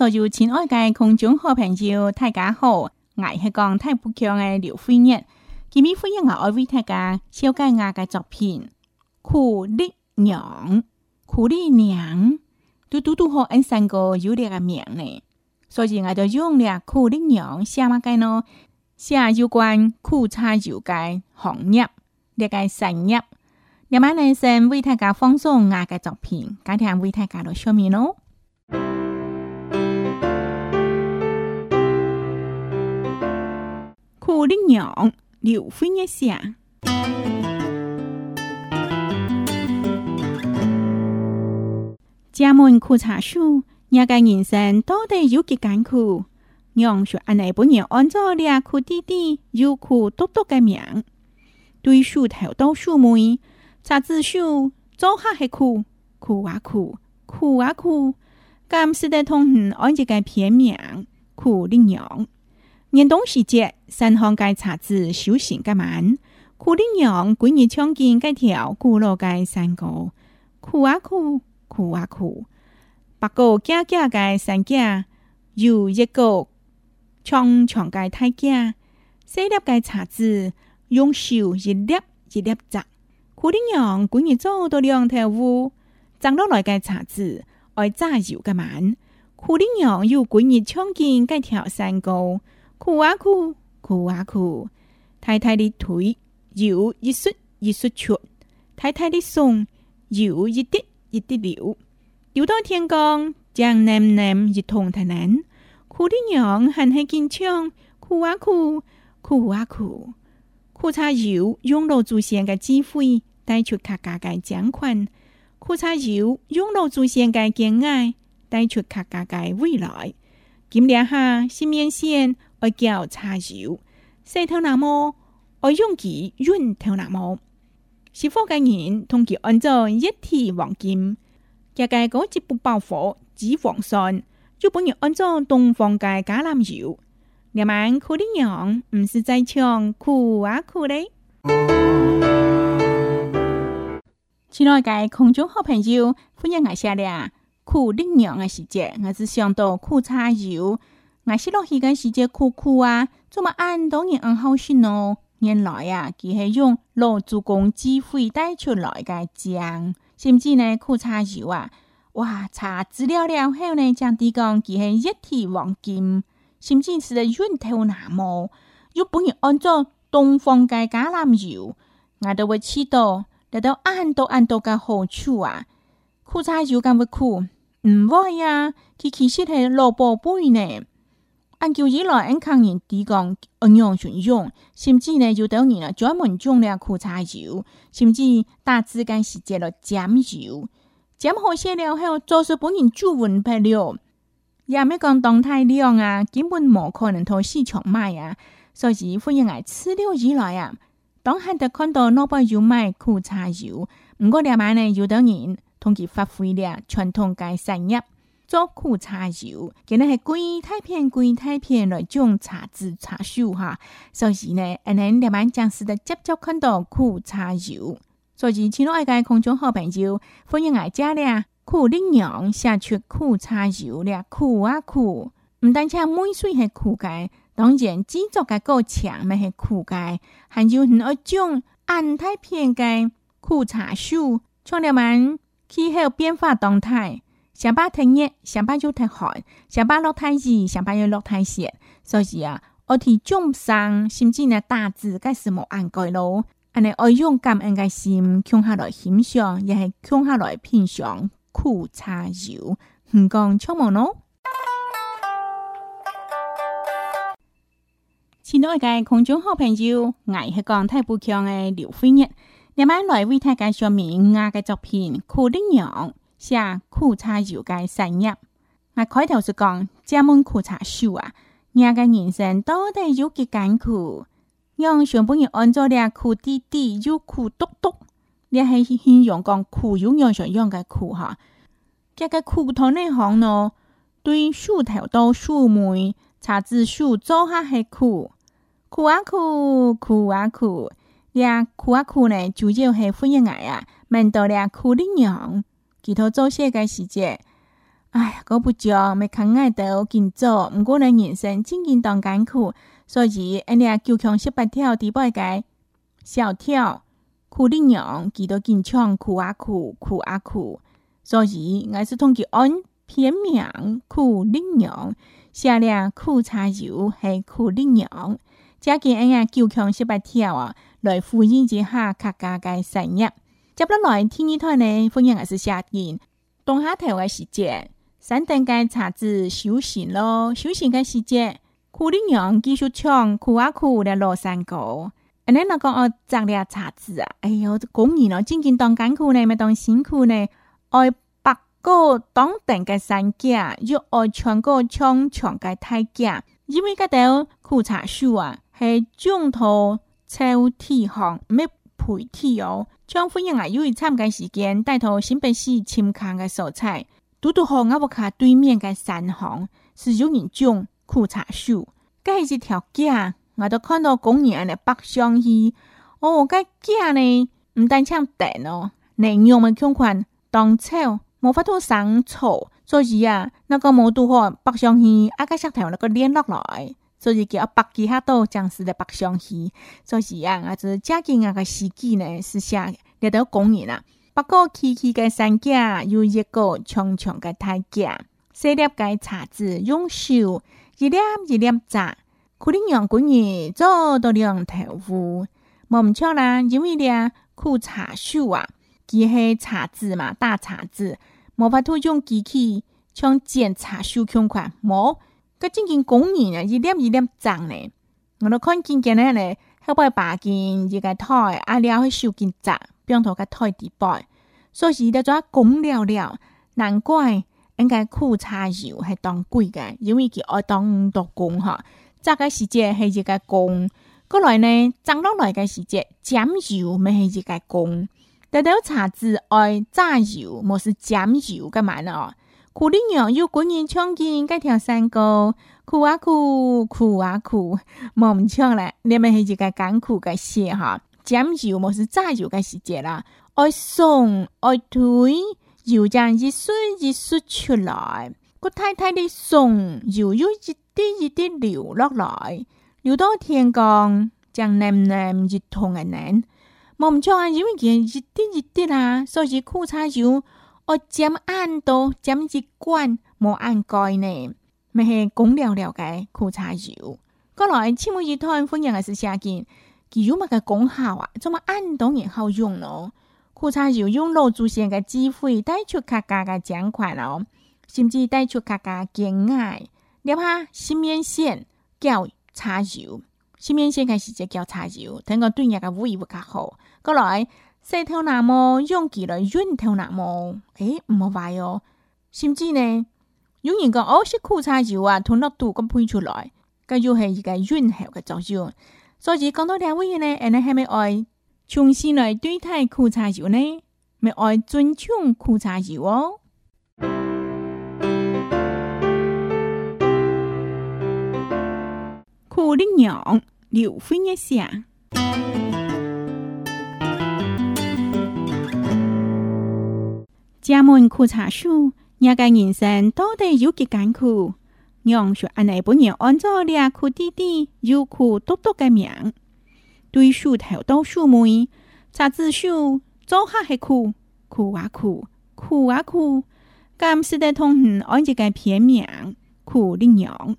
所以，亲爱的空中好朋友，大家好，我是讲太不强的刘飞燕。今天分享我爱为大家小佳我的作品《苦力娘》。苦力娘，都都都和俺三个有点个名呢，所以，我就用了《苦力娘》写嘛个呢？写有关苦差油界行业，这个产业。另外呢，是为大家放松我的作品，今天为大家都说明喽。苦的娘，刘飞耶下。家门苦茶树，人家人生到底有几艰苦？娘说：“俺奶不念按照俩苦弟弟，有苦独独的命。对树头到树尾，茶枝树做黑还苦，苦啊苦，苦啊苦！甘是得同你按一个片名苦的娘。”年冬时节，山乡界茶子修行个慢。苦丁娘每日抢见这条古老界山沟，苦啊苦，苦啊苦！八个家家界山家，有一个长长界太家，细粒界茶子，用手一粒一粒摘。苦丁娘每日做到两头乌，挣落来界茶子爱炸油个慢。苦丁娘又每日抢见这条山沟。苦啊苦，苦啊苦！太太的腿有一束一束缺，太太的松有一滴一滴流。流到天光，将奶奶一同抬南。苦的娘很很坚强，苦啊苦，苦啊苦！苦差油用老祖先的智慧带出客家的将款。苦差油用老祖先的敬爱带出客家的未来。今年下新面线。爱叫茶油，石头那么爱用其润头那么，是欢的人同其按照一体黄金，加格高级不包火，脂肪酸，就般人按照东方的橄榄油，夜晚苦的娘，唔是在唱苦啊苦的。亲爱的空中好朋友，欢迎我下了，苦的娘啊时节，我是想到苦茶油。还是落去个时节酷酷啊，怎么按多人安好心哦。原来啊，佮系用老祖公智慧带出来个奖，甚至呢苦茶油啊！哇，查资料了后呢，将地讲佮系液体黄金，甚至是个源头难摸。若本人按照东方嘅橄榄油，我都会知道得到按多按多嘅好处啊。苦茶油干会苦，唔会啊，佮其实系萝卜贝呢。按旧以来，俺抗人抵抗英勇雄勇，甚至呢，就等人专门种了苦茶油，甚至大资间是接了碱油，碱好些了后，做出本人煮文配料。也没讲当太凉啊，根本冇可能从市场卖啊，所以欢迎来此了以来啊，当看到老边要卖苦茶油，唔过两晚呢，就等人通过发挥了传统该产业。做苦茶油，今日系贵太偏贵太偏了，种茶籽茶树哈，所以呢，俺们两班讲师都接接看到苦茶油。所以，亲爱嘅空中好朋友，欢迎来家俩苦的娘想吃苦茶油俩苦啊苦！唔单只每水系苦嘅，当然制作嘅过程咪系苦嘅，还有第二种安太偏嘅苦茶树，像弟们，气候变化动态。想把太热，想把又太寒，想把落太热，想把又落太熱，所以啊，我哋種生，甚至呢大自嘅事冇按改咯。安尼愛用感恩嘅心，強下來欣賞，也係強下來品嘗苦茶油，唔講錯冇咯。親愛嘅空中好朋友，我係講太不強嘅劉飛日，今晚來為大家說明我嘅作品《苦力娘》。下苦茶油嘅产业，我开头是讲，江门苦茶树啊，人嘅人生到底有几艰苦。用上半日按照俩苦滴滴，又苦嘟嘟，你系形容讲苦，永远想样嘅苦哈。这个苦头内行呢，对树头到树木、茶枝树做下系苦，苦啊苦，苦啊苦，俩苦啊苦呢，主要系富人爱啊，买到俩苦的娘。几多做些个事节。哎呀，过不久，没看爱豆紧做，不过呢人生真真当艰苦，所以俺俩九强十八跳第八届，小跳苦力娘几多紧强，苦啊苦，苦啊苦，所以我是通过安偏名苦力娘，下了苦茶油系苦力娘，加给俺俩九强十八跳啊，来复印一下客家的生日。接落来，天二团呢，风景还是夏天，下夏台的时节，山顶间茶子休闲咯，休闲的时节，苦力娘继续唱，苦啊苦的罗山歌，安尼那个哦摘咧茶子啊，哎哟，这工人咯，真真当艰苦呢，咪当辛苦呢，爱八哥，当顶的山脚，又爱穿过唱，唱的台阶，因为嗰条苦茶树啊，系种土才有地方回去哦，将夫人啊，由于参加时间，带到新北市深坑的蔬菜，拄拄好阿伯卡对面的山红，是有人种苦茶树，介一条街，我都看到工人的咧剥香芋，哦，介街呢唔但像蛋哦，内容的空款当草，无法度生草，所以啊，那个无拄好北香芋，阿个石头那个链落来。所以叫北极哈岛将是的北上鱼，所以啊，啊，就正经近啊个时机呢是下掠到公园啊。不过崎岖的山脚有一个长长的台阶，细粒的茶籽用手一粒一粒摘，可能让官员做到两头乌。莫唔错啦，因为咧苦茶树啊，机器茶籽嘛，大茶籽，无法通用机器像剪茶树咁款，无。个正经工人啊，一点一点脏咧，我都看见见咧，黑白把件一个台，阿廖去收件杂，并甲个台底所以是在做工了了。难怪应该苦差油系当贵的，因为佮爱当五多工哈。杂个时节系一个工，过来呢脏落来个时节酱油，唔系一个工。豆豆茶子爱炸油，冇是酱油噶嘛呢哦。苦灵鸟要滚远，抢进该跳山沟，苦啊苦，苦啊苦，莫不唱了。你们还是个艰苦该世哈，酱油莫是榨油该时节啦，爱松爱推，油将一水一水出来，个太太的松油又一滴一滴流落来，流到天光，将喃喃一同个喃，忘不唱啊，因为见一滴一滴啦，所以苦差油。我这么按到一罐无按盖呢，咪系讲了了解裤衩油。过来，青木集团欢迎来是下见，佮有物个讲好啊，做么按到也好用咯。裤衩油用老祖先嘅智慧带出客家嘅奖款咯，甚至带出客家嘅爱。了下新面线叫叉油，新面线开始只叫叉油，听讲对人嘅胃会较好。过来。細條那麼用起來軟條那麼，誒唔好壞哦。甚至呢，有人講哦，食苦茶酒啊，同落肚咁配出來，咁就係而家軟喉嘅作用。所以講到呢位呢，你係咪愛重新來對待苦茶酒呢？咪愛尊重苦茶酒哦。苦力娘，劉飛一下。家门苦茶树，伢家人生到底有几艰苦。娘说：“俺内不愿按照俩苦弟弟有苦多多的命，对树头到树尾，茶子树早黑还苦，苦啊苦，苦啊苦！甘是得同你按一个片名苦的娘。”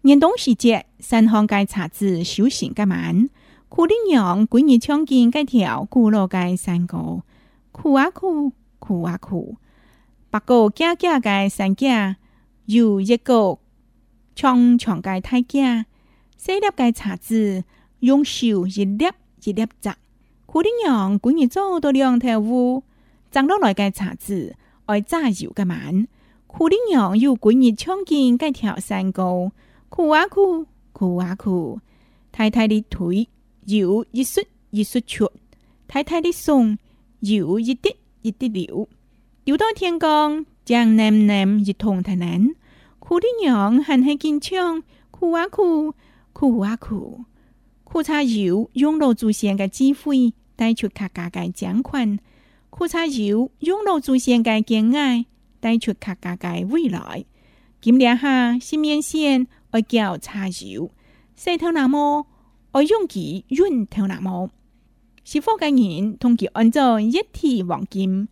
年冬时节，山上该茶子修行的慢，苦的娘闺女抢劲该条古老介山沟，苦啊苦！哭啊哭。八个家家个山脚有一个长长个太阶，细粒个茶子用手一粒一粒摘。苦丁娘过日做到两头乌，摘落来个茶子爱炸油个蛮。苦丁娘又过日抢见个条山沟，哭啊哭，哭啊哭。太太的腿有一双一双瘸，太太的松有一滴。一滴流，流到天光，将南南一通台南，苦的娘还他金枪，苦啊苦，苦啊苦，苦茶油用老祖先的智慧带出客家的将军，苦茶油用老祖先的敬爱带出客家的未来。今两下新棉线，我叫茶油，石头那么我用它熨头那么。是欢的人同其按照液体黄金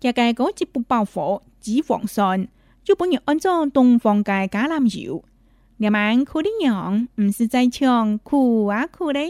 价格高级不包火脂肪酸就不用按照东方的橄榄油你们可的娘不是在唱苦啊苦的